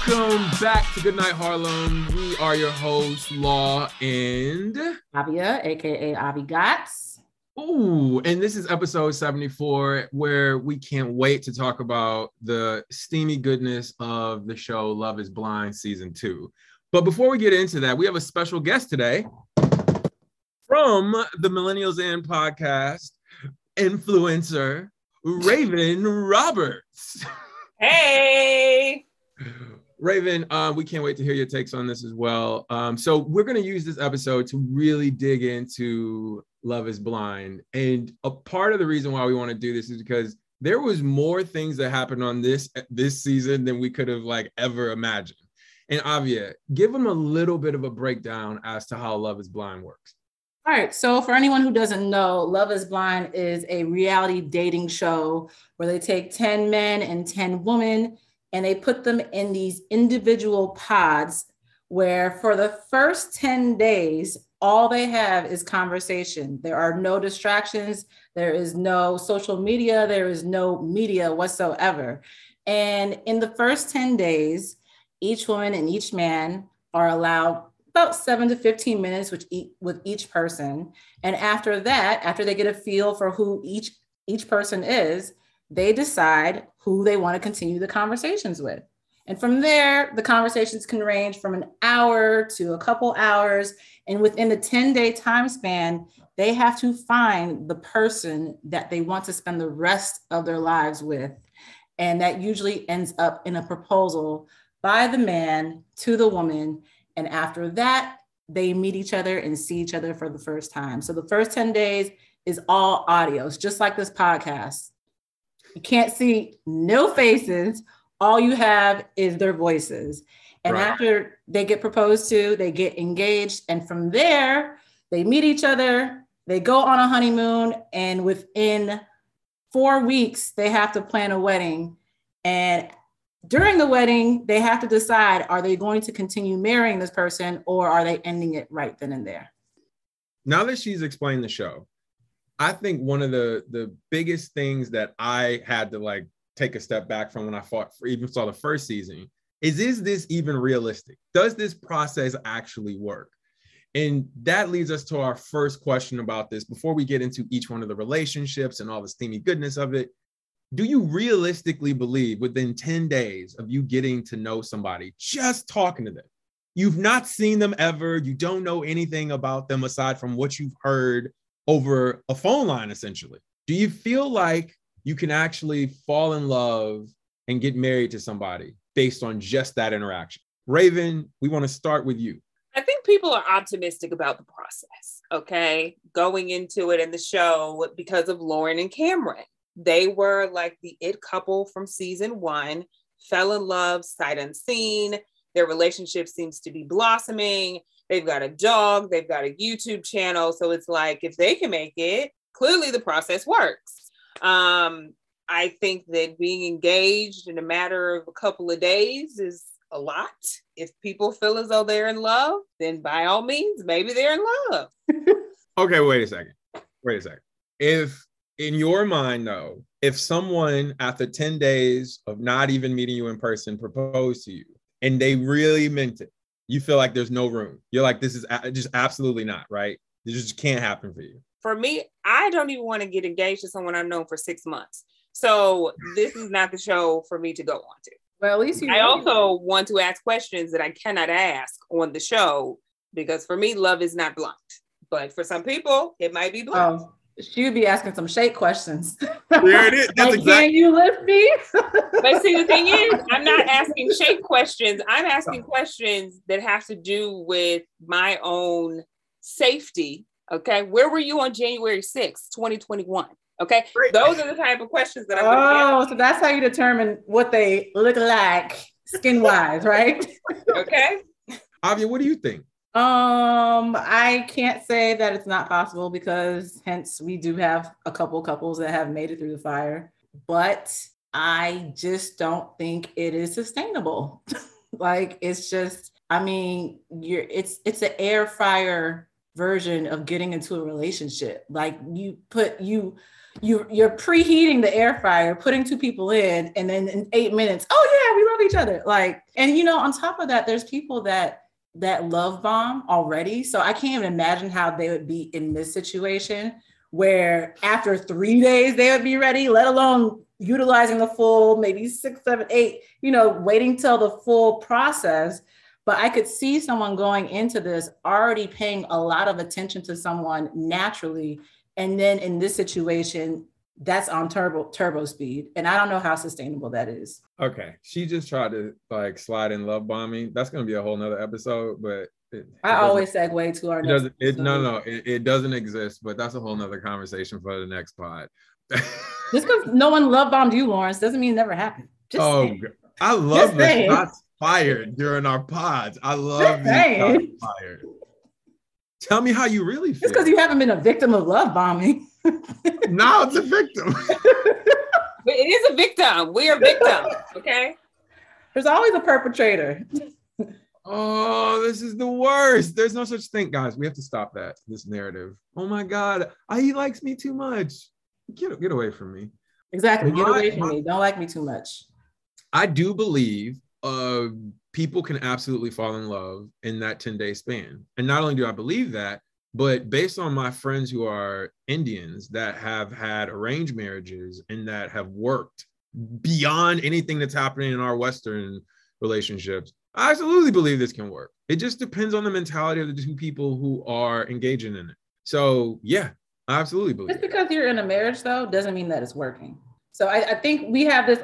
back. Welcome back to Goodnight Harlem. We are your hosts, Law and Avia, aka Avi Gotts. Ooh, and this is episode 74, where we can't wait to talk about the steamy goodness of the show Love is Blind season two. But before we get into that, we have a special guest today from the Millennials In podcast, influencer Raven Roberts. Hey. Raven, uh, we can't wait to hear your takes on this as well. Um, so we're going to use this episode to really dig into Love Is Blind, and a part of the reason why we want to do this is because there was more things that happened on this this season than we could have like ever imagined. And Avia, give them a little bit of a breakdown as to how Love Is Blind works. All right. So, for anyone who doesn't know, Love is Blind is a reality dating show where they take 10 men and 10 women and they put them in these individual pods where, for the first 10 days, all they have is conversation. There are no distractions, there is no social media, there is no media whatsoever. And in the first 10 days, each woman and each man are allowed about seven to 15 minutes with each, with each person. And after that, after they get a feel for who each each person is, they decide who they want to continue the conversations with. And from there, the conversations can range from an hour to a couple hours. And within the 10 day time span, they have to find the person that they want to spend the rest of their lives with. And that usually ends up in a proposal by the man to the woman. And after that, they meet each other and see each other for the first time. So the first 10 days is all audio. It's just like this podcast. You can't see no faces. All you have is their voices. And right. after they get proposed to, they get engaged. And from there, they meet each other, they go on a honeymoon, and within four weeks, they have to plan a wedding. And during the wedding, they have to decide are they going to continue marrying this person or are they ending it right then and there? Now that she's explained the show, I think one of the the biggest things that I had to like take a step back from when I fought for even saw the first season is is this even realistic? Does this process actually work? And that leads us to our first question about this before we get into each one of the relationships and all the steamy goodness of it do you realistically believe within 10 days of you getting to know somebody, just talking to them, you've not seen them ever, you don't know anything about them aside from what you've heard over a phone line, essentially? Do you feel like you can actually fall in love and get married to somebody based on just that interaction? Raven, we want to start with you. I think people are optimistic about the process, okay? Going into it in the show because of Lauren and Cameron. They were like the it couple from season one, fell in love sight unseen. Their relationship seems to be blossoming. They've got a dog, they've got a YouTube channel. So it's like if they can make it, clearly the process works. Um, I think that being engaged in a matter of a couple of days is a lot. If people feel as though they're in love, then by all means, maybe they're in love. okay, wait a second. Wait a second. If in your mind though if someone after 10 days of not even meeting you in person proposed to you and they really meant it you feel like there's no room. You're like this is just absolutely not right? This just can't happen for you. For me i don't even want to get engaged to someone i've known for six months. So this is not the show for me to go on to. Well at least i also want to ask questions that i cannot ask on the show because for me love is not blunt. But for some people it might be blunt. Oh she would be asking some shake questions. There it is. That's like, exactly. Can you lift me? but see, the thing is, I'm not asking shake questions. I'm asking questions that have to do with my own safety. Okay. Where were you on January 6th, 2021? Okay. Great. Those are the type of questions that I'm Oh, so that's how you determine what they look like skin wise, right? okay. Avia, what do you think? Um, I can't say that it's not possible because hence we do have a couple couples that have made it through the fire, but I just don't think it is sustainable. like it's just, I mean, you're it's it's an air fryer version of getting into a relationship. Like you put you you you're preheating the air fryer, putting two people in, and then in eight minutes, oh yeah, we love love each other. Like, and you know, on top of that, there's people that that love bomb already. So I can't even imagine how they would be in this situation where after three days they would be ready, let alone utilizing the full maybe six, seven, eight, you know, waiting till the full process. But I could see someone going into this already paying a lot of attention to someone naturally. And then in this situation, that's on turbo turbo speed. And I don't know how sustainable that is. Okay. She just tried to like slide in love bombing. That's gonna be a whole nother episode, but it, I always segue to our. It doesn't. It, no, no, it, it, doesn't exist. But that's a whole nother conversation for the next pod. Just because no one love bombed you, Lawrence, doesn't mean it never happened. Just oh, saying. I love the shots fired during our pods. I love these shots fired. Tell me how you really feel. Just because you haven't been a victim of love bombing. no, it's a victim. it is a victim. We are victims. Okay. There's always a perpetrator. Oh, this is the worst. There's no such thing, guys. We have to stop that. This narrative. Oh my God, I, he likes me too much. Get get away from me. Exactly. Get my, away from my, me. Don't like me too much. I do believe uh, people can absolutely fall in love in that 10 day span. And not only do I believe that, but based on my friends who are Indians that have had arranged marriages and that have worked beyond anything that's happening in our Western relationships, I absolutely believe this can work. It just depends on the mentality of the two people who are engaging in it. So, yeah, I absolutely believe. Just because you're in a marriage, though, doesn't mean that it's working. So, I, I think we have this.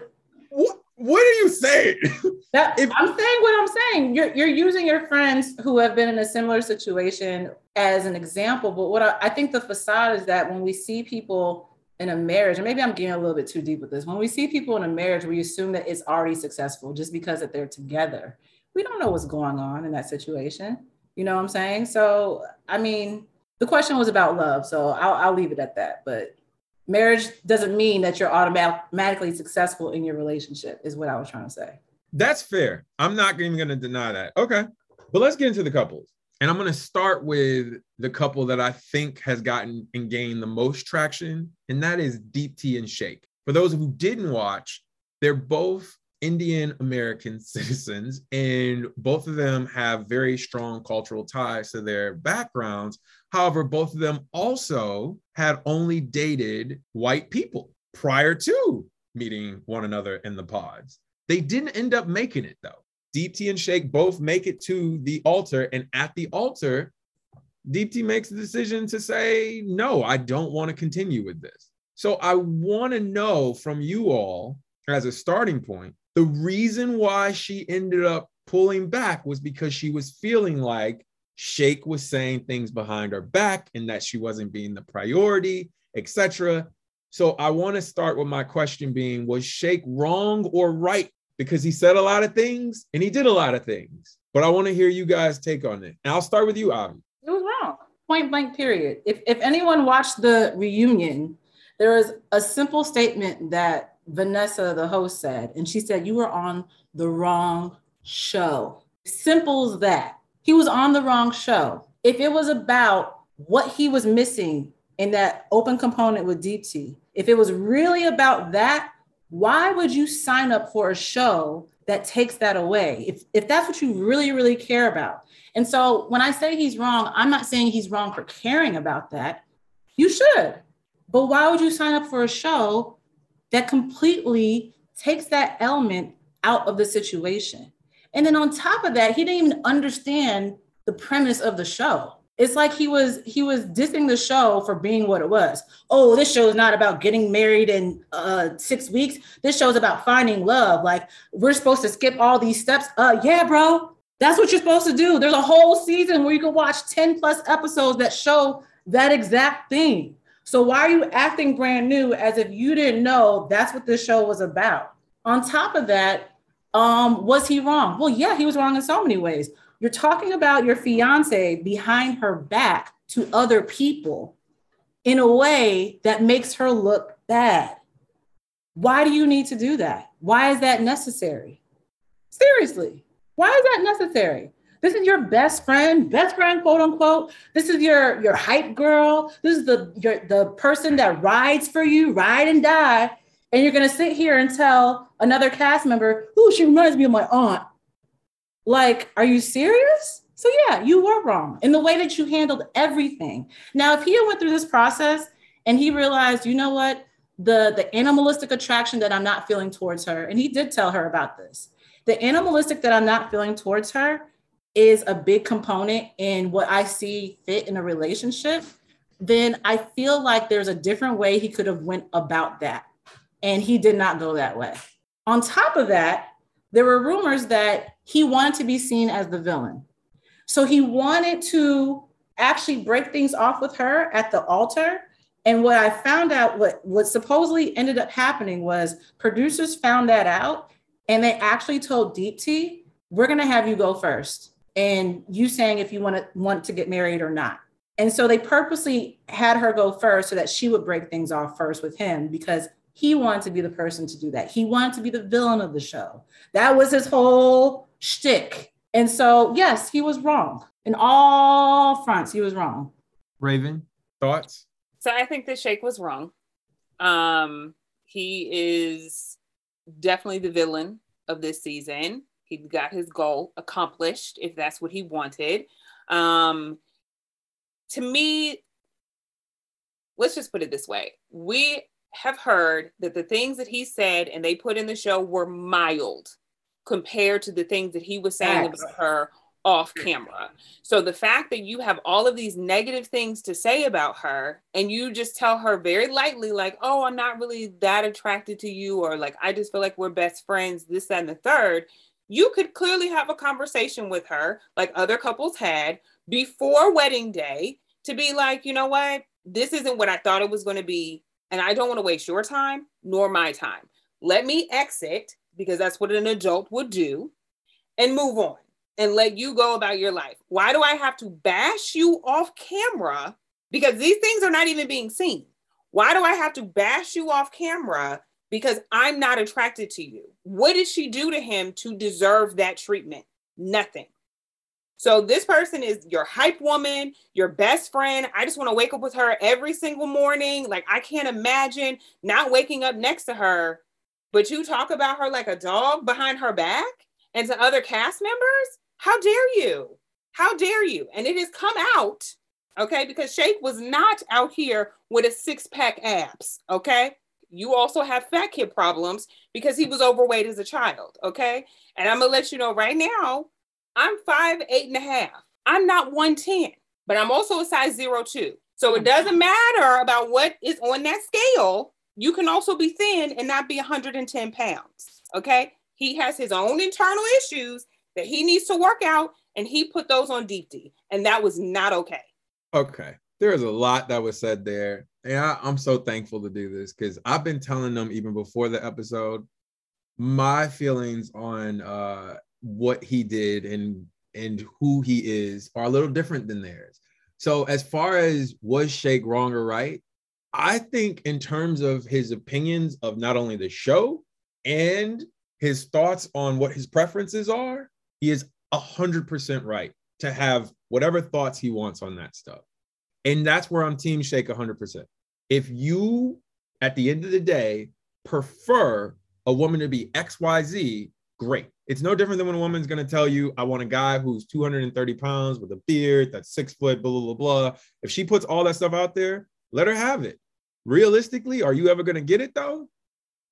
What? What are you saying? That, if, I'm saying what I'm saying. You're, you're using your friends who have been in a similar situation as an example. But what I, I think the facade is that when we see people in a marriage, and maybe I'm getting a little bit too deep with this, when we see people in a marriage, we assume that it's already successful just because that they're together we don't know what's going on in that situation. You know what I'm saying? So, I mean, the question was about love, so I'll, I'll leave it at that. But marriage doesn't mean that you're automatically successful in your relationship, is what I was trying to say. That's fair. I'm not even going to deny that. Okay. But let's get into the couples. And I'm going to start with the couple that I think has gotten and gained the most traction, and that is Deepti and Shake. For those who didn't watch, they're both Indian American citizens, and both of them have very strong cultural ties to their backgrounds. However, both of them also had only dated white people prior to meeting one another in the pods. They didn't end up making it though. Deep Deepti and Shake both make it to the altar, and at the altar, Deep Deepti makes the decision to say, No, I don't want to continue with this. So I want to know from you all as a starting point the reason why she ended up pulling back was because she was feeling like Shake was saying things behind her back and that she wasn't being the priority, etc. So I want to start with my question being was Shake wrong or right? Because he said a lot of things and he did a lot of things. But I want to hear you guys take on it. And I'll start with you, Avi. It was wrong. Point blank, period. If, if anyone watched the reunion, there is a simple statement that Vanessa, the host, said. And she said, You were on the wrong show. Simple as that. He was on the wrong show. If it was about what he was missing in that open component with Deepti, if it was really about that, why would you sign up for a show that takes that away? If, if that's what you really, really care about. And so when I say he's wrong, I'm not saying he's wrong for caring about that. You should. But why would you sign up for a show that completely takes that element out of the situation. And then on top of that, he didn't even understand the premise of the show. It's like he was he was dissing the show for being what it was. Oh, this show is not about getting married in uh, six weeks. This show is about finding love. Like we're supposed to skip all these steps. Uh, yeah, bro, that's what you're supposed to do. There's a whole season where you can watch 10 plus episodes that show that exact thing. So why are you acting brand new as if you didn't know that's what this show was about? On top of that, um, was he wrong? Well, yeah, he was wrong in so many ways. You're talking about your fiance behind her back to other people in a way that makes her look bad. Why do you need to do that? Why is that necessary? Seriously, why is that necessary? This is your best friend, best friend, quote unquote. This is your your hype girl. This is the your the person that rides for you, ride and die. And you're gonna sit here and tell another cast member, "Ooh, she reminds me of my aunt." Like, are you serious? So yeah, you were wrong in the way that you handled everything. Now, if he went through this process and he realized, you know what, the the animalistic attraction that I'm not feeling towards her, and he did tell her about this. The animalistic that I'm not feeling towards her is a big component in what I see fit in a relationship. Then I feel like there's a different way he could have went about that, and he did not go that way. On top of that, there were rumors that he wanted to be seen as the villain. So he wanted to actually break things off with her at the altar. And what I found out, what, what supposedly ended up happening was producers found that out and they actually told Deepti, we're going to have you go first. And you saying if you want to want to get married or not. And so they purposely had her go first so that she would break things off first with him because he wanted to be the person to do that. He wanted to be the villain of the show. That was his whole shtick. And so, yes, he was wrong. In all fronts, he was wrong. Raven, thoughts? So I think that Shake was wrong. Um, he is definitely the villain of this season. He got his goal accomplished, if that's what he wanted. Um, to me, let's just put it this way: we have heard that the things that he said and they put in the show were mild compared to the things that he was saying about her off camera. So the fact that you have all of these negative things to say about her and you just tell her very lightly, like, oh, I'm not really that attracted to you, or like, I just feel like we're best friends, this, that, and the third, you could clearly have a conversation with her, like other couples had before wedding day, to be like, you know what? This isn't what I thought it was going to be. And I don't want to waste your time nor my time. Let me exit because that's what an adult would do, and move on and let you go about your life. Why do I have to bash you off camera? Because these things are not even being seen. Why do I have to bash you off camera because I'm not attracted to you? What did she do to him to deserve that treatment? Nothing. So this person is your hype woman, your best friend. I just want to wake up with her every single morning. Like I can't imagine not waking up next to her but you talk about her like a dog behind her back and to other cast members? How dare you? How dare you? And it has come out, okay, because Shake was not out here with a six pack abs, okay? You also have fat kid problems because he was overweight as a child, okay? And I'm gonna let you know right now, I'm five, eight and a half. I'm not 110, but I'm also a size zero two. So it oh, doesn't matter about what is on that scale you can also be thin and not be 110 pounds. Okay. He has his own internal issues that he needs to work out, and he put those on Deepti, and that was not okay. Okay. There is a lot that was said there. And I, I'm so thankful to do this because I've been telling them even before the episode my feelings on uh, what he did and and who he is are a little different than theirs. So as far as was Shake wrong or right, I think in terms of his opinions of not only the show and his thoughts on what his preferences are, he is a hundred percent right to have whatever thoughts he wants on that stuff. And that's where I'm team shake 100%. If you, at the end of the day, prefer a woman to be XYZ, great. It's no different than when a woman's going to tell you, I want a guy who's 230 pounds with a beard, that's six foot, blah, blah, blah, blah. If she puts all that stuff out there, let her have it. Realistically, are you ever going to get it though?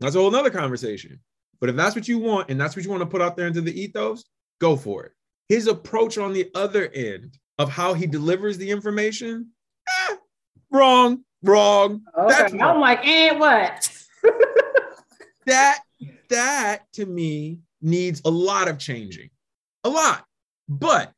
That's a whole nother conversation. But if that's what you want and that's what you want to put out there into the ethos, go for it. His approach on the other end of how he delivers the information, eh, wrong, wrong. Okay. That's wrong. I'm like, and what? that that to me needs a lot of changing, a lot. But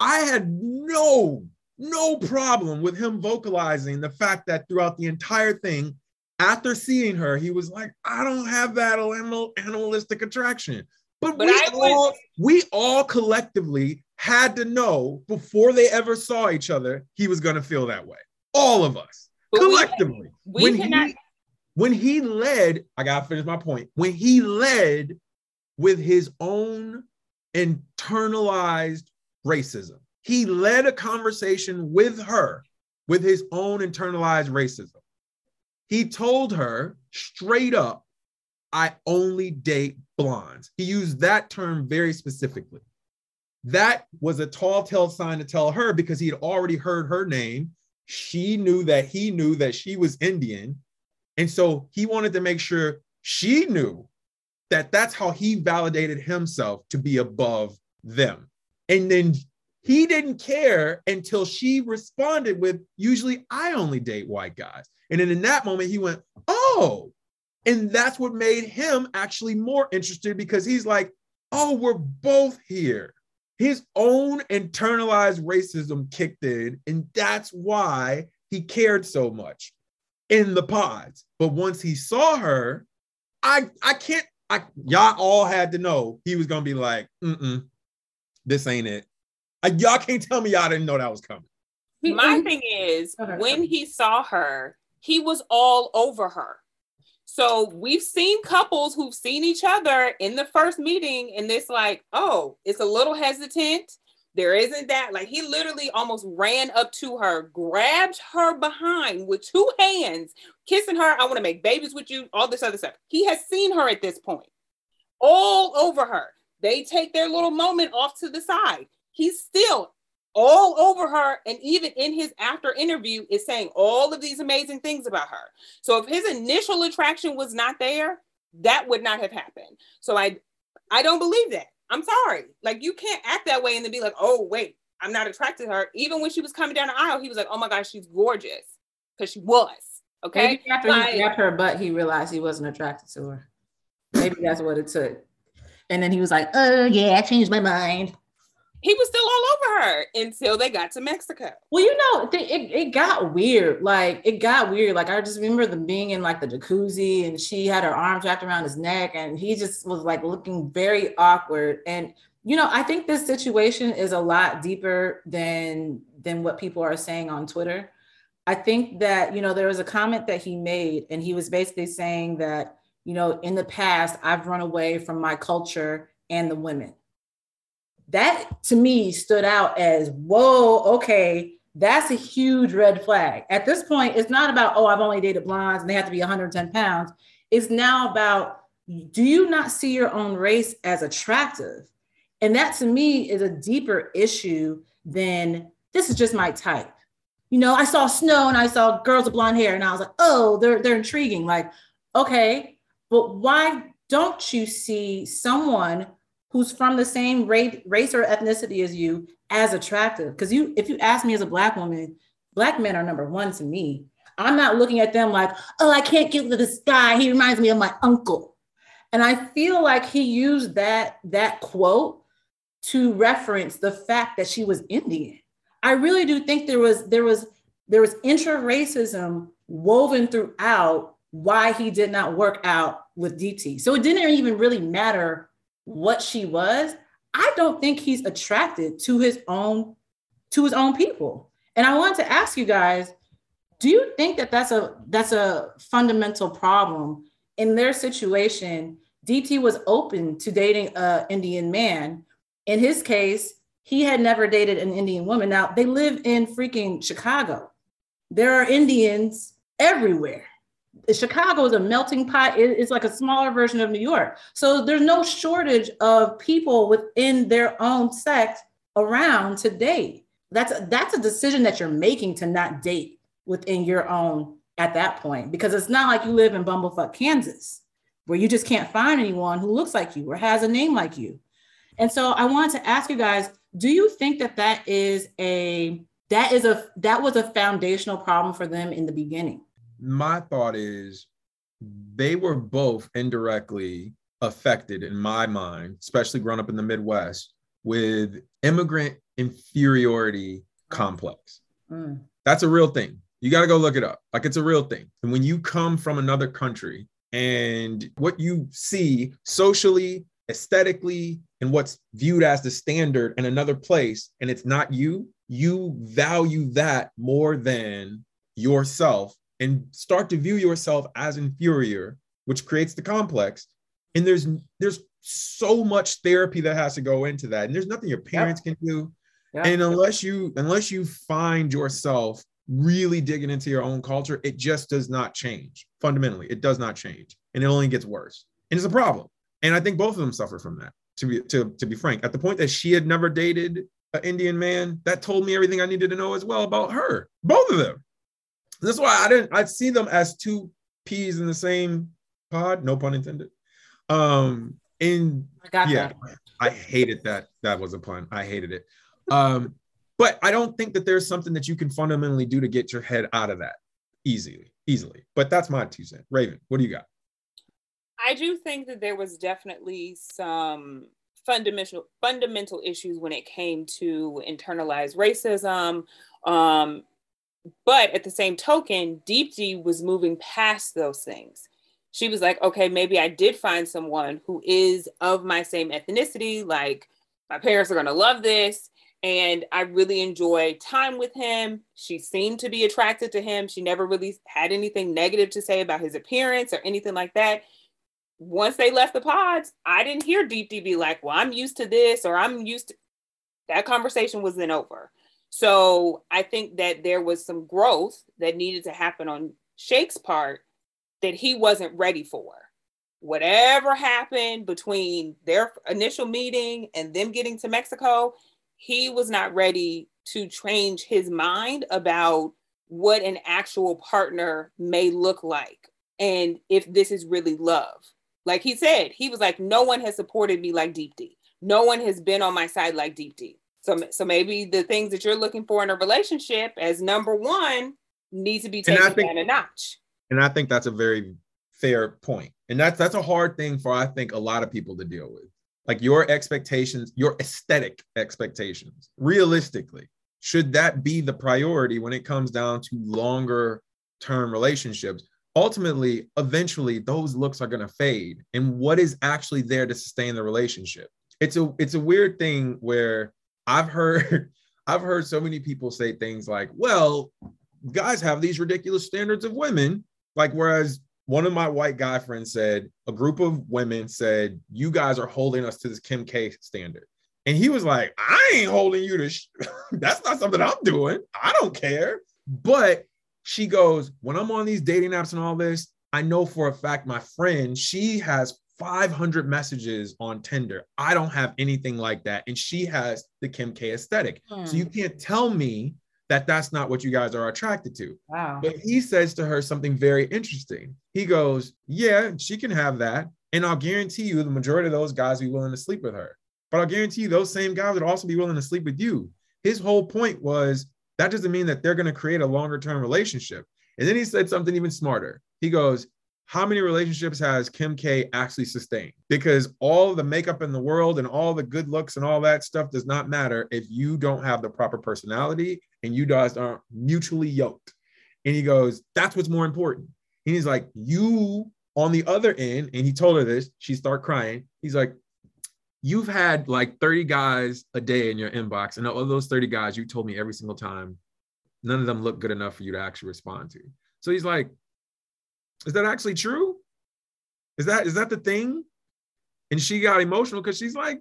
I had no no problem with him vocalizing the fact that throughout the entire thing, after seeing her, he was like, I don't have that animal, animalistic attraction. But, but we, all, we all collectively had to know before they ever saw each other, he was going to feel that way. All of us, but collectively. We, we when, cannot... he, when he led, I got to finish my point. When he led with his own internalized racism, he led a conversation with her with his own internalized racism. He told her straight up I only date blondes. He used that term very specifically. That was a tall tale sign to tell her because he had already heard her name. She knew that he knew that she was Indian. And so he wanted to make sure she knew that that's how he validated himself to be above them. And then he didn't care until she responded with, usually I only date white guys. And then in that moment, he went, oh. And that's what made him actually more interested because he's like, oh, we're both here. His own internalized racism kicked in. And that's why he cared so much in the pods. But once he saw her, I I can't I y'all all had to know he was gonna be like, mm this ain't it. I, y'all can't tell me y'all didn't know that was coming. My thing is, when he saw her, he was all over her. So we've seen couples who've seen each other in the first meeting, and it's like, oh, it's a little hesitant. There isn't that. Like he literally almost ran up to her, grabbed her behind with two hands, kissing her. I want to make babies with you, all this other stuff. He has seen her at this point, all over her. They take their little moment off to the side. He's still all over her. And even in his after interview, is saying all of these amazing things about her. So if his initial attraction was not there, that would not have happened. So I I don't believe that. I'm sorry. Like you can't act that way and then be like, oh wait, I'm not attracted to her. Even when she was coming down the aisle, he was like, oh my gosh, she's gorgeous because she was. Okay. Maybe after like, he grabbed her butt, he realized he wasn't attracted to her. Maybe that's what it took. And then he was like, oh yeah, I changed my mind he was still all over her until they got to Mexico. Well, you know, it, it got weird. Like it got weird. Like I just remember them being in like the jacuzzi and she had her arms wrapped around his neck and he just was like looking very awkward. And you know, I think this situation is a lot deeper than than what people are saying on Twitter. I think that, you know, there was a comment that he made and he was basically saying that, you know, in the past I've run away from my culture and the women that to me stood out as whoa, okay, that's a huge red flag. At this point, it's not about, oh, I've only dated blondes and they have to be 110 pounds. It's now about, do you not see your own race as attractive? And that to me is a deeper issue than this is just my type. You know, I saw snow and I saw girls with blonde hair, and I was like, oh, they're they're intriguing. Like, okay, but why don't you see someone who's from the same race, race or ethnicity as you as attractive. Because you, if you ask me as a black woman, black men are number one to me. I'm not looking at them like, oh, I can't get with this guy. He reminds me of my uncle. And I feel like he used that that quote to reference the fact that she was Indian. I really do think there was there was there was intra-racism woven throughout why he did not work out with Deepti. So it didn't even really matter what she was, I don't think he's attracted to his own to his own people. And I wanted to ask you guys, do you think that that's a that's a fundamental problem in their situation? Deepti was open to dating a Indian man. In his case, he had never dated an Indian woman. Now they live in freaking Chicago. There are Indians everywhere. Chicago is a melting pot. It's like a smaller version of New York. So there's no shortage of people within their own sect around to date. That's that's a decision that you're making to not date within your own at that point because it's not like you live in Bumblefuck, Kansas, where you just can't find anyone who looks like you or has a name like you. And so I wanted to ask you guys, do you think that that is a that is a that was a foundational problem for them in the beginning? My thought is they were both indirectly affected in my mind, especially growing up in the Midwest, with immigrant inferiority complex. Mm. That's a real thing. You got to go look it up. Like it's a real thing. And when you come from another country and what you see socially, aesthetically, and what's viewed as the standard in another place, and it's not you, you value that more than yourself and start to view yourself as inferior, which creates the complex. And there's there's so much therapy that has to go into that. And there's nothing your parents can do. And unless you unless you find yourself really digging into your own culture, it just does not change. Fundamentally, it does not change. And it only gets worse. and it's a problem. And I think both of them suffer from that. To be to, to be frank, at the point that she had never dated an Indian man, that told me everything I needed to know as well about her. Both of them. That's why I didn't. I see them as two peas in the same pod. No pun intended. Um, and I yeah, that. I hated that. That was a pun. I hated it. Um, but I don't think that there's something that you can fundamentally do to get your head out of that easily, easily. But that's my two cents. Raven, what do you got? I do think that there was definitely some fundamental fundamental issues when it came to internalized racism. Um, but at the same token, Deepti was moving past those things. She was like, okay, maybe I did find someone who is of my same ethnicity. Like, my parents are going to love this and I really enjoy time with him. She seemed to be attracted to him. She never really had anything negative to say about his appearance or anything like that. Once they left the pods, I didn't hear Deepti be like, "Well, I'm used to this," or "I'm used to." That conversation was then over. So I think that there was some growth that needed to happen on Shake's part that he wasn't ready for. Whatever happened between their initial meeting and them getting to Mexico, he was not ready to change his mind about what an actual partner may look like and if this is really love. Like he said, he was like, no one has supported me like Deepti. No one has been on my side like Deepti. So, so maybe the things that you're looking for in a relationship as number one need to be taken think, down a notch. And I think that's a very fair point. And that's that's a hard thing for I think a lot of people to deal with like your expectations, your aesthetic expectations, realistically, should that be the priority when it comes down to longer term relationships? Ultimately, eventually, those looks are going to fade. And what is actually there to sustain the relationship? It's a it's a weird thing where I've heard I've heard so many people say things like, "Well, guys have these ridiculous standards of women," like whereas one of my white guy friends said a group of women said you guys are holding us to this kim k standard. And he was like i ain't holding you to sh- that's not something i'm doing. I don't care. But she goes when i'm on these dating apps and all this i know for a fact my friend she has 500 messages on tinder i don't have anything like that and she has the kim k aesthetic hmm. so you can't tell me that that's not what you guys are attracted to. Wow. But he says to her something very interesting. He goes, Yeah, she can have that. And I'll guarantee you the majority of those guys will be willing to sleep with her. But I'll guarantee you those same guys would also be willing to sleep with you. His whole point was that doesn't mean that they're going to create a longer term relationship. And then he said something even smarter. He goes, how many relationships has Kim K actually sustained? Because all the makeup in the world and all the good looks and all that stuff does not matter if you don't have the proper personality and you guys aren't mutually yoked. And he goes, That's what's more important. And he's like, You on the other end, and he told her this, she start crying. He's like, You've had like 30 guys a day in your inbox, and of those 30 guys, you told me every single time, none of them look good enough for you to actually respond to. So he's like, is that actually true? Is that is that the thing? And she got emotional because she's like,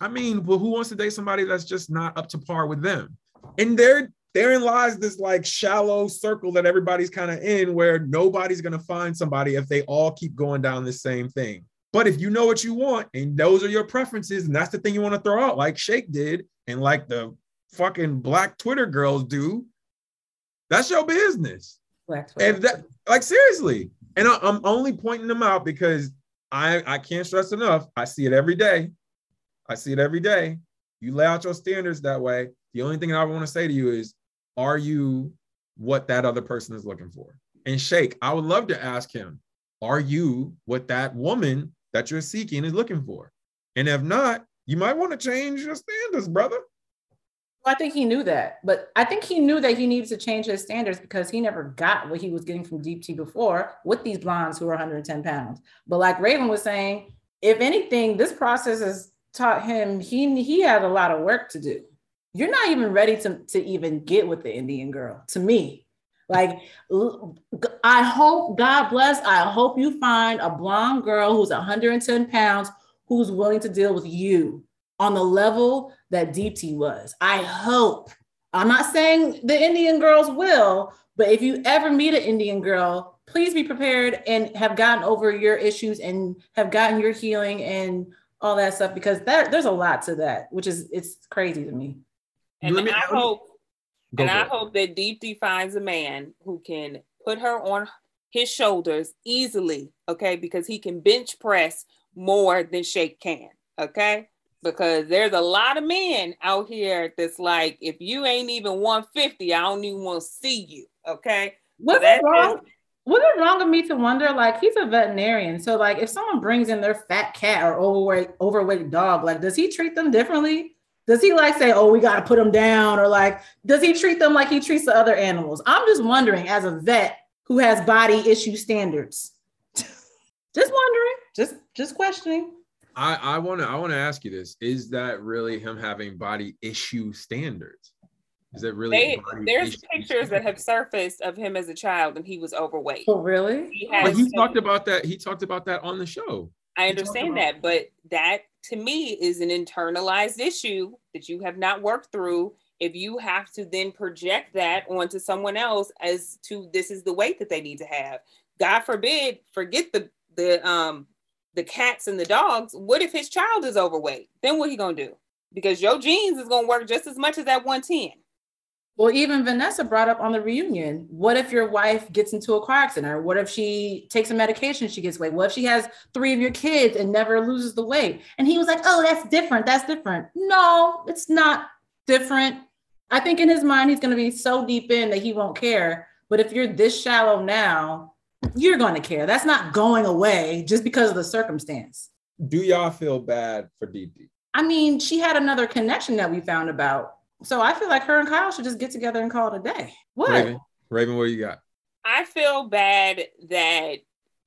I mean, well, who wants to date somebody that's just not up to par with them? And there, therein lies this like shallow circle that everybody's kind of in where nobody's gonna find somebody if they all keep going down the same thing. But if you know what you want and those are your preferences, and that's the thing you want to throw out, like Shake did, and like the fucking black Twitter girls do, that's your business. And that, like seriously, and I, I'm only pointing them out because I I can't stress enough. I see it every day. I see it every day. You lay out your standards that way. The only thing I want to say to you is, are you what that other person is looking for? And Shake, I would love to ask him, are you what that woman that you're seeking is looking for? And if not, you might want to change your standards, brother. I think he knew that, but I think he knew that he needed to change his standards because he never got what he was getting from Deepti before with these blondes who are 110 pounds. But like Raven was saying, if anything, this process has taught him he he had a lot of work to do. You're not even ready to, to even get with the Indian girl, to me. Like, I hope, God bless, I hope you find a blonde girl who's 110 pounds who's willing to deal with you on the level that Deep Deepti was. I hope. I'm not saying the Indian girls will, but if you ever meet an Indian girl, please be prepared and have gotten over your issues and have gotten your healing and all that stuff because that there's a lot to that, which is it's crazy to me. And me- I hope Go and I it. hope that Deepti finds a man who can put her on his shoulders easily, okay? Because he can bench press more than Shake can, okay? Because there's a lot of men out here that's like, if you ain't even 150, I don't even want to see you, okay? What's that it wrong? Was it wrong of me to wonder? Like he's a veterinarian, so like if someone brings in their fat cat or overweight overweight dog, like does he treat them differently? Does he like say, "Oh, we got to put them down," or like does he treat them like he treats the other animals? I'm just wondering, as a vet who has body issue standards, just wondering, just just questioning. I, I want to I want to ask you this: Is that really him having body issue standards? Is that really? They, there's issue pictures that have surfaced of him as a child and he was overweight. Oh, really? He But he some- talked about that. He talked about that on the show. I He talked understand about- that, but that to me is an internalized issue that you have not worked through. If you have to then project that onto someone else as to this is the weight that they need to have, God forbid, forget the the um the cats and the dogs. What if his child is overweight? Then what he gonna do? Because your genes is gonna work just as much as that 110. Well, even Vanessa brought up on the reunion. What if your wife gets into a car accident? Or what if she takes a medication, she gets weight? What if she has three of your kids and never loses the weight? And he was like, oh, that's different. That's different. No, it's not different. I think in his mind, he's going to be so deep in that he won't care. But if you're this shallow now, you're going to care. That's not going away just because of the circumstance. Do y'all feel bad for Deepti? I mean, she had another connection that we found about. So I feel like her and Kyle should just get together and call it a day. What? Raven, Raven, what do you got? I feel bad that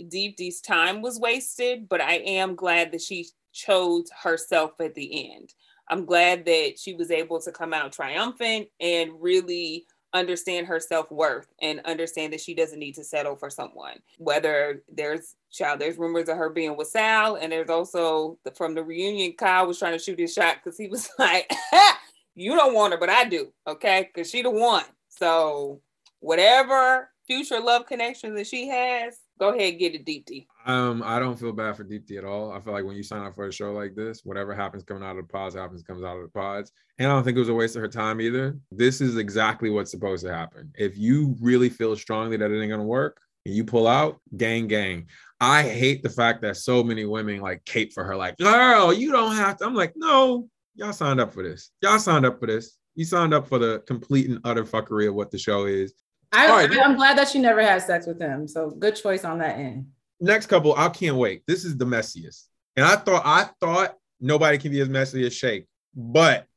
Deepti's time was wasted, but I am glad that she chose herself at the end. I'm glad that she was able to come out triumphant and really understand her self-worth and understand that she doesn't need to settle for someone. Whether there's child, there's rumors of her being with Sal, and there's also the, from the reunion, Kyle was trying to shoot his shot because he was like, "You don't want her, but I do, okay? Because she the one." So whatever future love connections that she has, go ahead get it, Deepti. Um, I don't feel bad for Deep Deepti at all. I feel like when you sign up for a show like this, whatever happens coming out of the pods happens comes out of the pods. And I don't think it was a waste of her time either. This is exactly what's supposed to happen. If you really feel strongly that it ain't gonna work and you pull out, gang, gang. I hate the fact that so many women like cape for her, like, girl, you don't have to. I'm like, no, y'all signed up for this. Y'all signed up for this. You signed up for the complete and utter fuckery of what the show is. I, All right. I'm glad that she never had sex with him. So good choice on that end. next couple, I can't wait. This is the messiest. And I thought I thought nobody can be as messy as Shake, but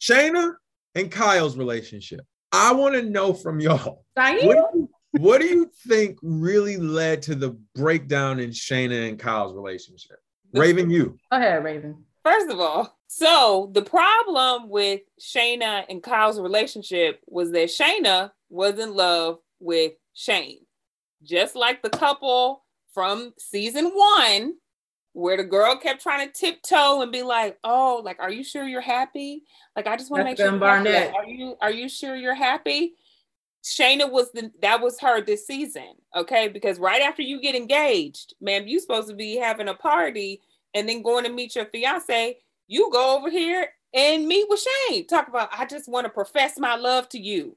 Shaina and Kyle's relationship. I want to know from y'all. What do, you, what do you think really led to the breakdown in Shaina and Kyle's relationship? Raven, you. Go ahead, Raven. First of all, so the problem with Shaina and Kyle's relationship was that Shaina was in love with Shayne. Just like the couple from season one, where the girl kept trying to tiptoe and be like, "Oh, like, are you sure you're happy? Like, I just want to make sure. Barnett. Are you are you sure you're happy?" Shaina was the that was her this season, okay? Because right after you get engaged, man, you supposed to be having a party and then going to meet your fiance. You go over here and meet with Shayne. Talk about I just want to profess my love to you.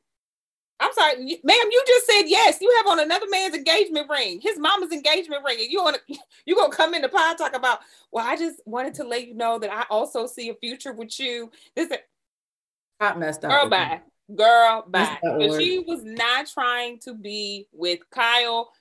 I'm sorry, ma'am. You just said yes. You have on another man's engagement ring, his mama's engagement ring, and you want to you gonna come in the pod talk about? Well, I just wanted to let you know that I also see a future with you. This is Hot messed up. girl bye, girl bye. But she was not trying to be with Kyle.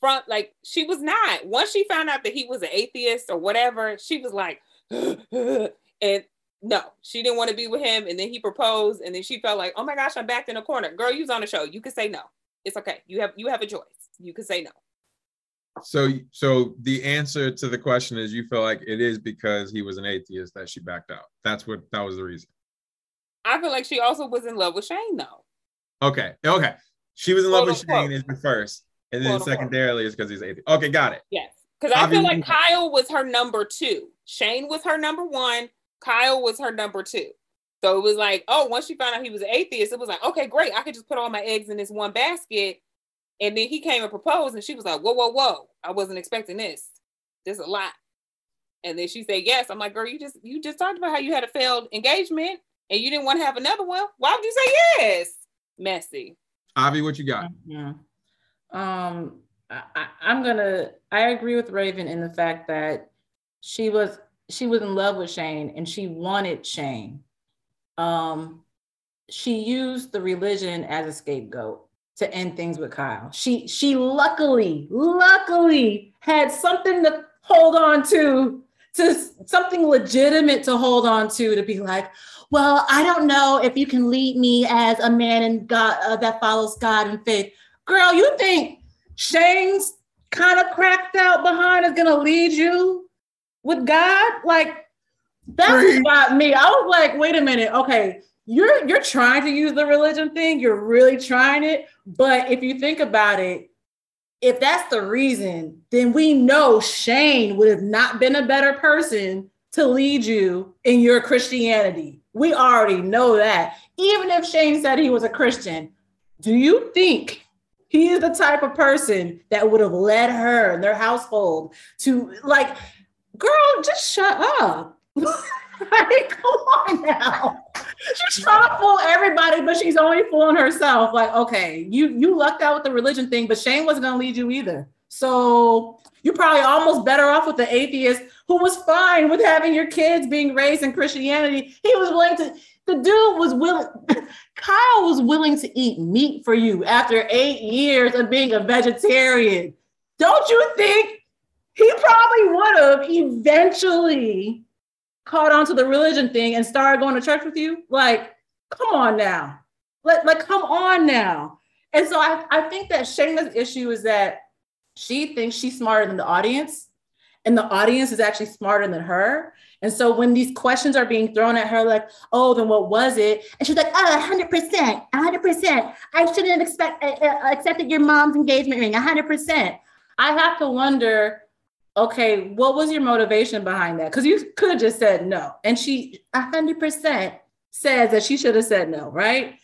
Front like she was not. Once she found out that he was an atheist or whatever, she was like, and no, she didn't want to be with him. And then he proposed, and then she felt like, oh my gosh, I'm backed in a corner. Girl, you's on the show. You can say no. It's okay. You have you have a choice. You can say no. So, so the answer to the question is you feel like it is because he was an atheist that she backed out. That's what that was the reason. I feel like she also was in love with Shayne though. Okay. Okay. She was in love with. Shayne is the first. And then secondarily is because he's atheist. Okay, got it. Yes. Because I feel like Kyle was her number two. Shayne was her number one. Kyle was her number two. So it was like, oh, once she found out he was an atheist, it was like, okay, great. I could just put all my eggs in this one basket And then he came and proposed, and she was like, "Whoa, whoa, whoa! I wasn't expecting this. This is a lot." And then she said, "Yes." I'm like, "Girl, you just you just talked about how you had a failed engagement and you didn't want to have another one. Why would you say yes?" Messy. Avi, what you got? Mm-hmm. Um, I, I'm gonna. I agree with Raven in the fact that she was she was in love with Shayne and she wanted Shayne. Um, she used the religion as a scapegoat to end things with Kyle. She she luckily, luckily had something to hold on to, to something legitimate to hold on to, to be like, well, I don't know if you can lead me as a man in God uh, that follows God and faith. Girl, you think Shayne's kind of cracked out behind is gonna lead you with God? Like that's what got me. I was like, wait a minute, okay, you're you're trying to use the religion thing, you're really trying it, but if you think about it, if that's the reason, then we know Shayne would have not been a better person to lead you in your Christianity. We already know that. Even if Shayne said he was a Christian, do you think he is the type of person that would have led her and their household to like, girl, just shut up. like, come on now. She's trying to fool everybody, but she's only fooling herself. Like, okay, you you lucked out with the religion thing, but Shayne wasn't gonna lead you either. So you're probably almost better off with the atheist who was fine with having your kids being raised in Christianity. He was willing to, the dude was willing, Kyle was willing to eat meat for you after eight years of being a vegetarian. Don't you think he probably would have eventually caught on to the religion thing and started going to church with you? Like, come on now. Let, like, come on now. And so I, I think that Shaina's issue is that she thinks she's smarter than the audience, and the audience is actually smarter than her. And so when these questions are being thrown at her, like, oh, then what was it? And she's like, oh, 100%, 100%. I shouldn't expect, uh, uh, accepted your mom's engagement ring, 100%. I have to wonder, okay, what was your motivation behind that? Because you could have just said no. And she 100% says that she should have said no, right?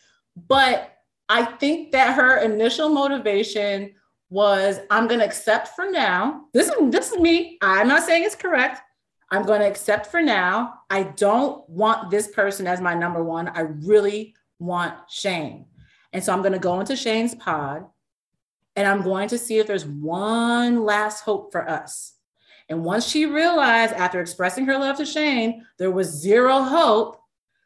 But I think that her initial motivation was I'm going to accept for now. This is this is me. I'm not saying it's correct. I'm going to accept for now. I don't want this person as my number one. I really want Shayne. And so I'm going to go into Shayne's pod and I'm going to see if there's one last hope for us. And once she realized after expressing her love to Shayne, there was zero hope,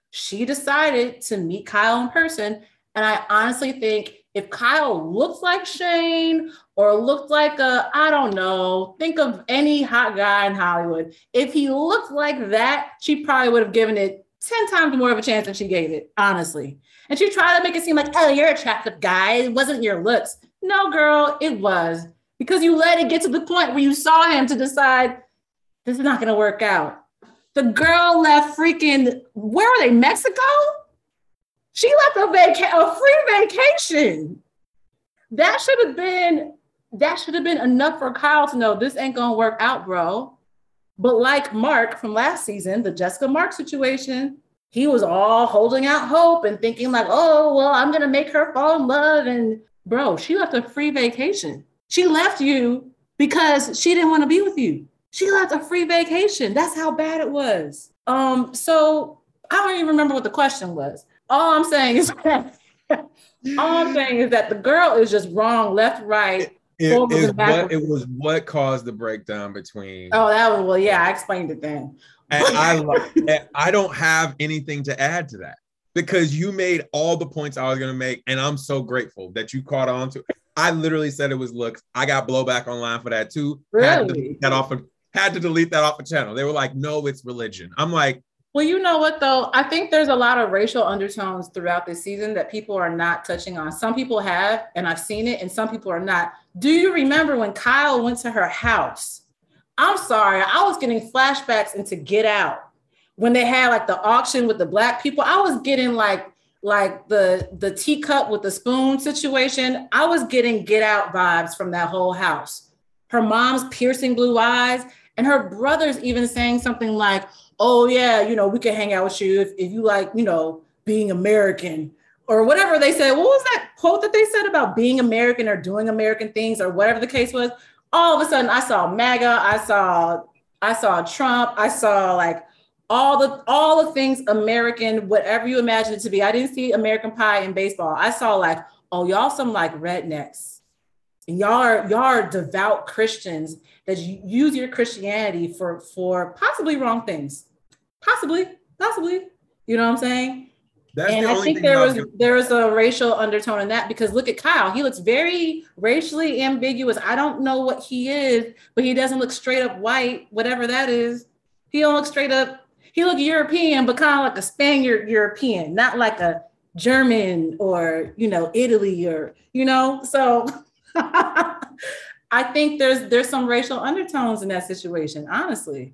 she decided to meet Kyle in person. And I honestly think if Kyle looks like Shayne or looked like a, I don't know, think of any hot guy in Hollywood. If he looked like that, she probably would have given it 10 times more of a chance than she gave it, honestly. And she tried to make it seem like, oh, you're attractive guy. It wasn't your looks. No, girl, it was because you let it get to the point where you saw him to decide this is not going to work out. The girl left freaking, where are they, Mexico? She left a, vaca- a free vacation. That should have been that should have been enough for Kyle to know this ain't gonna work out, bro. But like Mark from last season, the Jessica Mark situation, he was all holding out hope and thinking like, oh well, I'm gonna make her fall in love. And bro, she left a free vacation. She left you because she didn't want to be with you. She left a free vacation. That's how bad it was. Um, so I don't even remember what the question was. All I'm saying is that all I'm saying is that the girl is just wrong, left, right. It, is what, it was what caused the breakdown between. Oh, that was well, yeah, I explained it then. And I, and I don't have anything to add to that because you made all the points I was going to make, and I'm so grateful that you caught on to. I literally said it was looks. I got blowback online for that too. Really? Had to delete that off of, had to delete that off the channel. They were like, "No, it's religion." I'm like, well, you know what though? I think there's a lot of racial undertones throughout this season that people are not touching on. Some people have, and I've seen it, and some people are not. Do you remember when Kyle went to her house? I'm sorry, I was getting flashbacks into Get Out when they had like the auction with the black people. I was getting like like the the teacup with the spoon situation. I was getting Get Out vibes from that whole house. Her mom's piercing blue eyes, and her brother's even saying something like oh yeah, you know, we can hang out with you if, if you like, you know, being American or whatever they said. What was that quote that they said about being American or doing American things or whatever the case was? All of a sudden, I saw MAGA, I saw, I saw Trump, I saw like all the all the things American, whatever you imagine it to be. I didn't see American Pie in baseball. I saw like, oh, y'all some like rednecks. And y'all are y'all are devout Christians that you use your Christianity for for possibly wrong things. Possibly, possibly. You know what I'm saying? That's and I think there was there was a racial undertone in that because look at Kyle. He looks very racially ambiguous. I don't know what he is, but he doesn't look straight up white, whatever that is. He don't look straight up. He looked European, but kind of like a Spaniard European, not like a German or you know Italy or you know. So I think there's there's some racial undertones in that situation, honestly.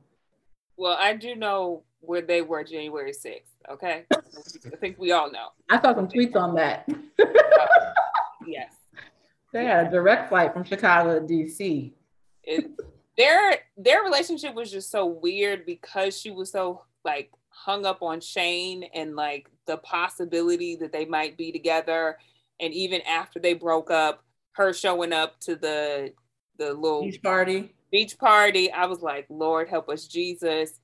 Well, I do know where they were January 6th. Okay. I think we all know. I saw some tweets on that. uh, yes. They had a direct flight from Chicago to DC. It, their their relationship was just so weird because she was so like hung up on Shayne and like the possibility that they might be together. And even after they broke up, her showing up to the the little beach party. Beach party. I was like, Lord help us, Jesus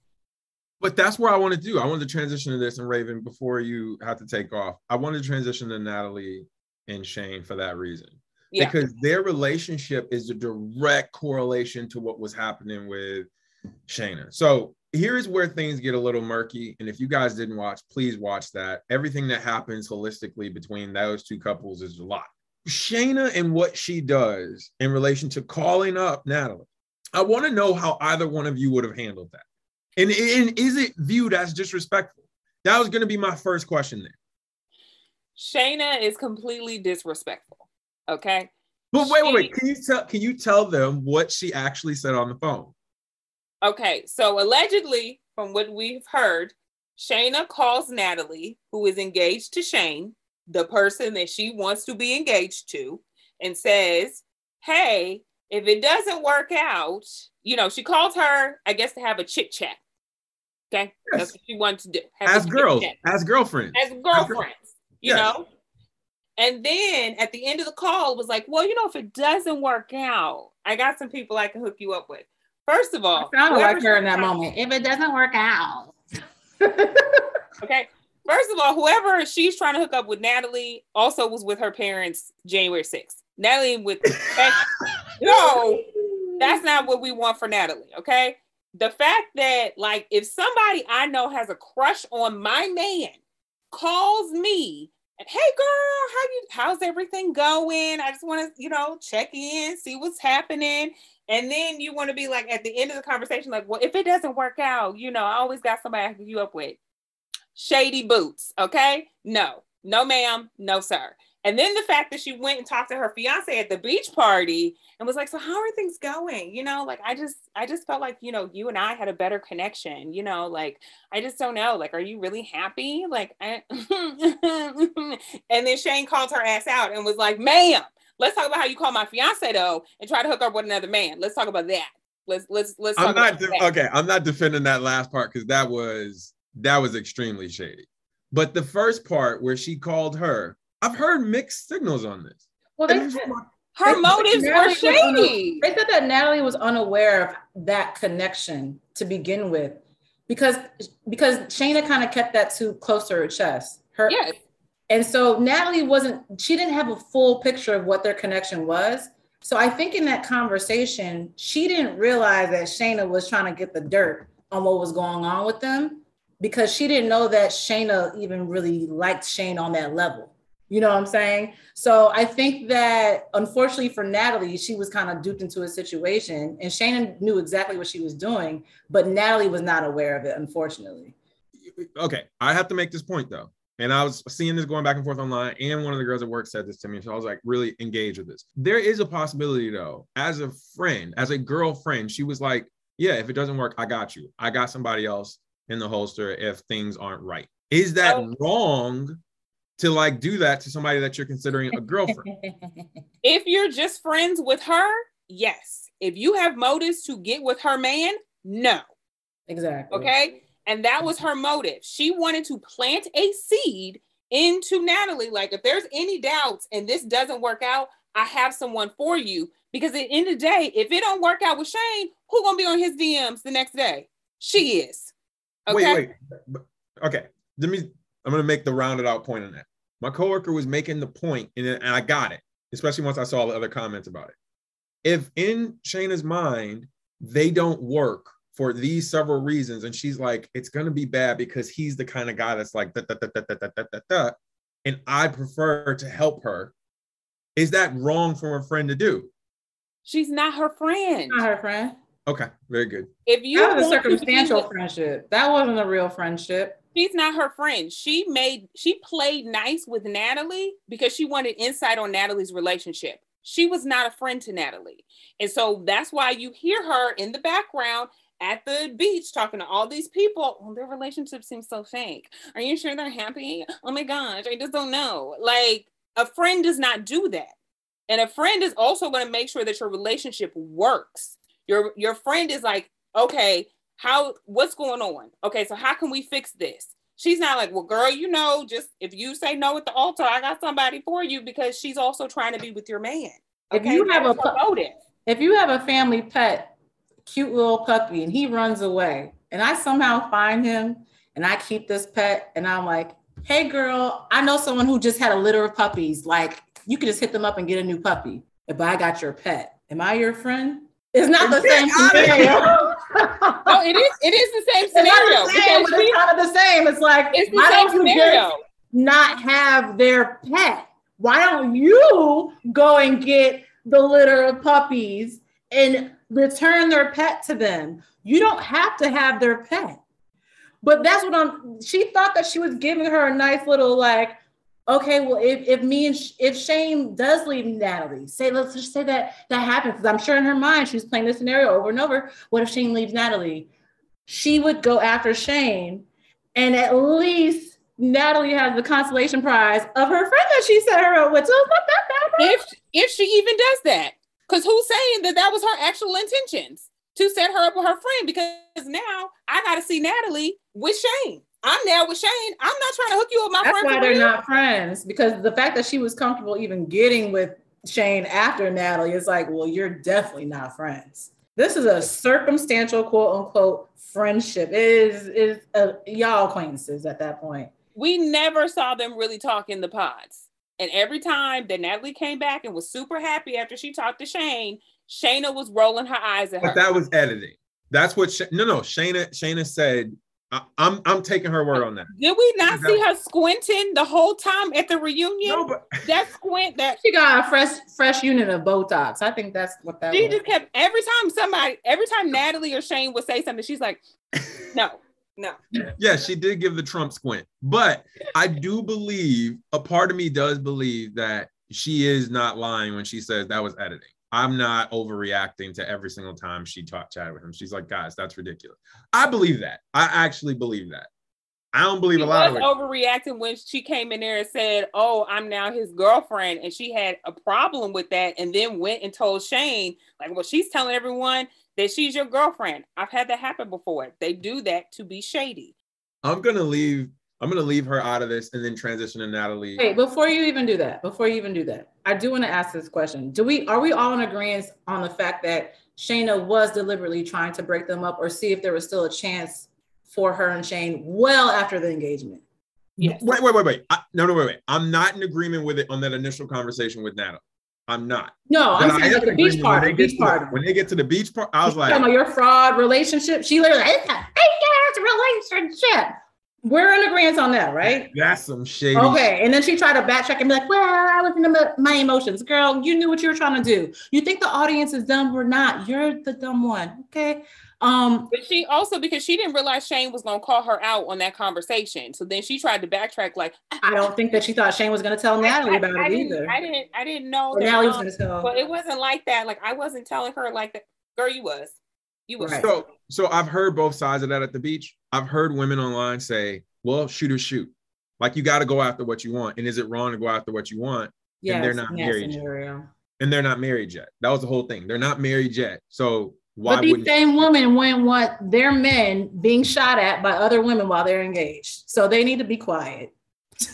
but that's where I want to do. I wanted to transition to this and Raven before you have to take off. I wanted to transition to Natalie and Shayne for that reason. Yeah. Because their relationship is a direct correlation to what was happening with Shaina. So here's where things get a little murky. And if you guys didn't watch, please watch that. Everything that happens holistically between those two couples is a lot. Shaina and what she does in relation to calling up Natalie. I want to know how either one of you would have handled that. And, and is it viewed as disrespectful? That was going to be my first question there. Shaina is completely disrespectful. Okay. But wait, wait, wait. Can you tell can you tell them what she actually said on the phone? Okay, so allegedly, from what we've heard, Shaina calls Natalie, who is engaged to Shayne, the person that she wants to be engaged to, and says, Hey, if it doesn't work out, you know, she calls her, I guess, to have a chit chat. Okay, yes. that's what she wants to do. As girls, as girlfriends, as girlfriends, you yes. know. And then at the end of the call, it was like, well, you know, if it doesn't work out, I got some people I can hook you up with. First of all, I sounded like her in that moment. If it doesn't work out, okay. First of all, whoever she's trying to hook up with, Natalie, also was with her parents January 6th. Natalie with no, that's not what we want for Natalie. Okay the fact that like if somebody I know has a crush on my man calls me and hey girl, how you how's everything going? I just want to, you know, check in, see what's happening. And then you want to be like at the end of the conversation, like, well, if it doesn't work out, you know, I always got somebody I can you up with. Shady boots, okay? No, no, ma'am, no, sir. And then the fact that she went and talked to her fiance at the beach party and was like, "So how are things going?" You know, like I just I just felt like, you know, you and I had a better connection, you know, like I just don't know, like are you really happy? Like I And then Shayne called her ass out and was like, "Ma'am, let's talk about how you call my fiance though and try to hook up with another man. Let's talk about that." Let's let's let's I'm not de- okay, I'm not defending that last part cuz that was that was extremely shady. But the first part where she called her I've heard mixed signals on this. Well, they said, her they, motives were shady. They said that Natalie was unaware of that connection to begin with, because because Shaina kind of kept that too close to her chest. Her yes. And so Natalie wasn't, she didn't have a full picture of what their connection was. So I think in that conversation, she didn't realize that Shaina was trying to get the dirt on what was going on with them because she didn't know that Shaina even really liked Shayne on that level. You know what I'm saying? So I think that unfortunately for Natalie, she was kind of duped into a situation and Shannon knew exactly what she was doing, but Natalie was not aware of it, unfortunately. Okay. I have to make this point though. And I was seeing this going back and forth online, and one of the girls at work said this to me. So I was like, really engaged with this. There is a possibility, though, as a friend, as a girlfriend, she was like, Yeah, if it doesn't work, I got you. I got somebody else in the holster if things aren't right. Is that oh. wrong to like do that to somebody that you're considering a girlfriend. if you're just friends with her, yes. If you have motives to get with her man, no. Exactly. Okay. And that was her motive. She wanted to plant a seed into Natalie. Like, if there's any doubts and this doesn't work out, I have someone for you. Because at the end of the day, if it don't work out with Shayne, who gonna be on his DMs the next day? She is. Okay. Wait, wait. Okay. Let me. I'm gonna make the rounded out point on that. My coworker was making the point, and, and I got it, especially once I saw the other comments about it. If in Shaina's mind they don't work for these several reasons, and she's like, it's gonna be bad because he's the kind of guy that's like da, da, da, da, da, da, da, da, da, and I prefer to help her. Is that wrong for a friend to do? She's not her friend. Not her friend. Okay, very good. If you That was a want to be circumstantial with- friendship. That wasn't a real friendship. she's not her friend. She made she played nice with Natalie because she wanted insight on Natalie's relationship. She was not a friend to Natalie. And so that's why you hear her in the background at the beach talking to all these people. Oh, their relationship seems so fake. Are you sure they're happy? Oh my gosh, I just don't know. Like a friend does not do that. And a friend is also going to make sure that your relationship works. Your your friend is like, okay, how what's going on? Okay, so how can we fix this? She's not like, well, girl, you know, just if you say no at the altar, I got somebody for you because she's also trying to be with your man. If you have a is her pu- motive. If you have a family pet, cute little puppy, and he runs away, and I somehow find him and I keep this pet, and I'm like, hey, girl, I know someone who just had a litter of puppies. Like, you could just hit them up and get a new puppy. But I got your pet. Am I your friend? It's not the same scenario. No, it is it is the same scenario. It's not the same, but it's kind of the same. It's like, it's the why same don't you scenario. just not have their pet? Why don't you go and get the litter of puppies and return their pet to them? You don't have to have their pet. But that's what I'm. She thought that she was giving her a nice little like, okay, well, if, if me and Sh- if Shayne does leave Natalie, say let's just say that that happens. Because I'm sure in her mind she's playing this scenario over and over. What if Shayne leaves Natalie? She would go after Shayne, and at least Natalie has the consolation prize of her friend that she set her up with. So it's not that bad. if if she even does that because who's saying that that was her actual intentions to set her up with her friend because now i gotta see natalie with shayne i'm now with shayne i'm not trying to hook you up with my That's friend why they're real. not friends because the fact that she was comfortable even getting with Shayne after Natalie is like, well, you're definitely not friends. This is a circumstantial quote unquote friendship. It is is uh, y'all acquaintances at that point. we never saw them really talk in the pods and every time that natalie came back and was super happy after she talked to shayne shaina was rolling her eyes at her But that was editing. That's what. Sh- no, no. Shaina. Shaina said. I, I'm. I'm taking her word on that. did we not see her squinting the whole time at the reunion No, but that squint that She got a fresh fresh unit of Botox. I think that's what that She was. just kept every time somebody, every time Natalie or Shayne would say something, she's like, no, no. yeah, she did give the Trump squint. But I do believe a part of me does believe that she is not lying when she says that was editing. I'm not overreacting to every single time she talked chatted with him. She's like, guys, that's ridiculous. I believe that. I actually believe that. I don't believe She a lot was of it. overreacting when she came in there and said, Oh, I'm now his girlfriend. And she had a problem with that and then went and told Shayne, like, well, she's telling everyone that she's your girlfriend. I've had that happen before. They do that to be shady. I'm gonna leave. I'm gonna leave her out of this and then transition to Natalie. Wait, before you even do that, before you even do that, I do want to ask this question. Do we are we all in agreement on the fact that Shaina was deliberately trying to break them up or see if there was still a chance for her and Shayne well after the engagement? Yes. Wait, wait, wait, wait. I, no, no, wait, wait. I'm not in agreement with it on that initial conversation with Natalie. I'm not. No, But I'm saying am like the beach agreement when party. Beach to the- party. When they get to the beach part, I was You like, talking about your fraud relationship. She literally, it's a fake ass relationship. We're in agreement on that, right? that's some shady. Okay. And then she tried to backtrack and be like, well, I was in my- my emotions. Girl, you knew what you were trying to do. You think the audience is dumb or not? You're the dumb one. Okay. Um, But she also, because she didn't realize Shayne was going to call her out on that conversation. So then she tried to backtrack, like, I don't think that she thought Shayne was going to tell Natalie I, about I it didn't, either. I didn't, I didn't know Or that. Natalie was going to tell. Well, it wasn't like that. Like I wasn't telling her like that. Girl, you was. You was. Right. So, so I've heard both sides of that at the beach. I've heard women online say, "Well, shoot or shoot." Like you got to go after what you want, and is it wrong to go after what you want? yes, they're not in married. scenario. And they're not married yet. That was the whole thing. They're not married yet. So why But these same women wouldn't want their men being shot at by other women while they're engaged. So they need to be quiet.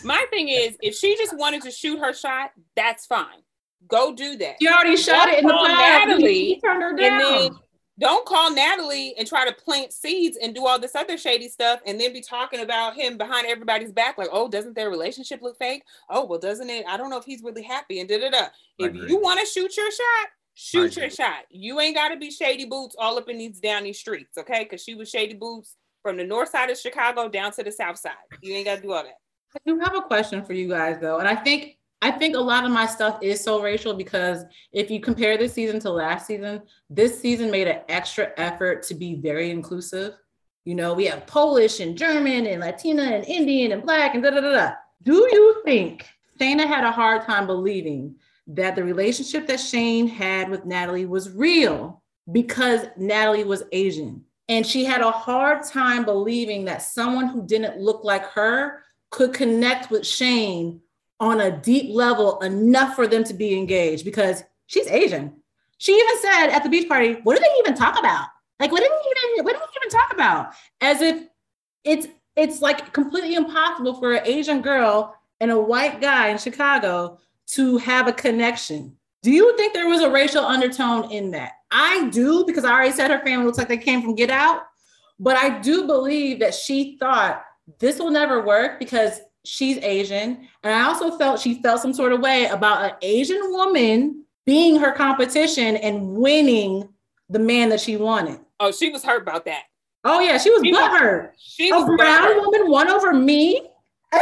My thing is, if she just wanted to shoot her shot, that's fine. Go do that. She already shot Don't it in the call. Natalie, turned her And down. then don't call Natalie and try to plant seeds and do all this other shady stuff and then be talking about him behind everybody's back. Like, oh, doesn't their relationship look fake? Oh, well, doesn't it? I don't know if he's really happy and da da da. If you want to shoot your shot, shoot your shot. You ain't got to be shady boots all up in these down these streets, okay? Because she was shady boots from the north side of Chicago down to the south side. You ain't got to do all that. I do have a question for you guys though, and I think I think a lot of my stuff is so racial because if you compare this season to last season, this season made an extra effort to be very inclusive. You know, we have Polish and German and Latina and Indian and Black and da da da da. Do you think Shaina had a hard time believing that the relationship that Shayne had with Natalie was real because Natalie was Asian? And she had a hard time believing that someone who didn't look like her could connect with Shayne on a deep level enough for them to be engaged because she's Asian. She even said at the beach party, "What do they even talk about? Like, what did we even what did we even talk about?" As if it's it's like completely impossible for an Asian girl and a white guy in Chicago to have a connection. Do you think there was a racial undertone in that? I do because I already said her family looks like they came from Get Out, but I do believe that she thought this will never work because she's Asian. And I also felt she felt some sort of way about an Asian woman being her competition and winning the man that she wanted. Oh, she was hurt about that. Oh yeah, she was She was- butthurt. She A brown butthurt. woman won over me.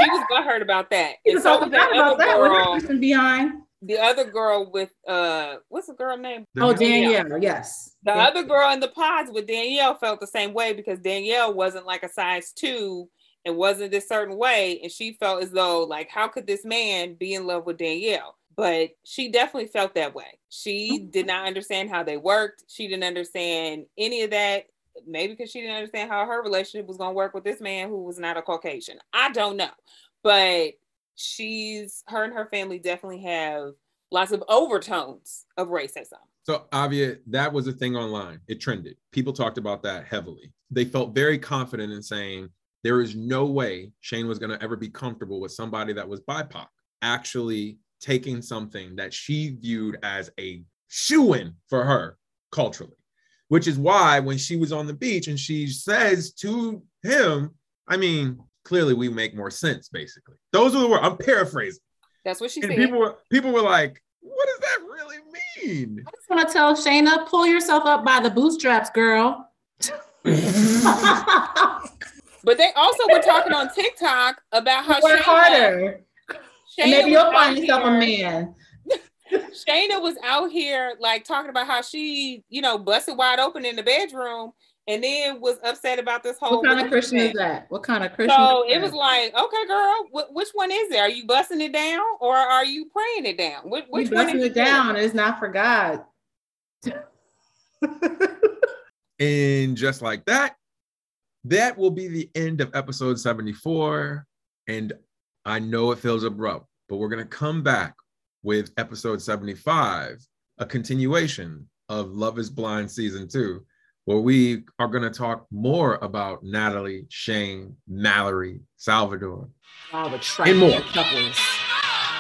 She was butthurt about that. She And was so so was that about other that. With her girl, person behind. the other girl with uh, what's the girl name? Oh, Danielle. Danielle. Yes. The Yeah. other girl in the pods with Danielle felt the same way because Danielle wasn't like a size two and wasn't this certain way. And she felt as though, like, how could this man be in love with Danielle? But she definitely felt that way. She did not understand how they worked. She didn't understand any of that. Maybe because she didn't understand how her relationship was going to work with this man who was not a Caucasian. I don't know. But she's, her and her family definitely have lots of overtones of racism. So Avia, that was a thing online. It trended. People talked about that heavily. They felt very confident in saying there is no way Shayne was going to ever be comfortable with somebody that was BIPOC actually taking something that she viewed as a shoe-in for her culturally. Which is why when she was on the beach and she says to him, I mean, clearly we make more sense, basically. Those are the words. I'm paraphrasing. That's what she And said. people were people were like, what does that really mean? I just want to tell Shaina, pull yourself up by the bootstraps, girl. But they also were talking on TikTok about how Work Shaina, harder. Shaina And maybe you'll find out yourself a man. Shaina was out here like talking about how she, you know, busted wide open in the bedroom and then was upset about this whole What kind of religion Christian is that? What kind of Christian? So it was like, okay, girl, wh- which one is it? Are you busting it down or are you praying it down? Which, we which one busting is it down. It's not for God. And just like that, that will be the end of episode 74. And I know it feels abrupt, but we're going to come back with episode 75, a continuation of Love is Blind season two, where we are going to talk more about Natalie, Shayne, Mallory, Salvador. The And more. couples.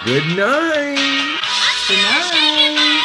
Good night. Good night.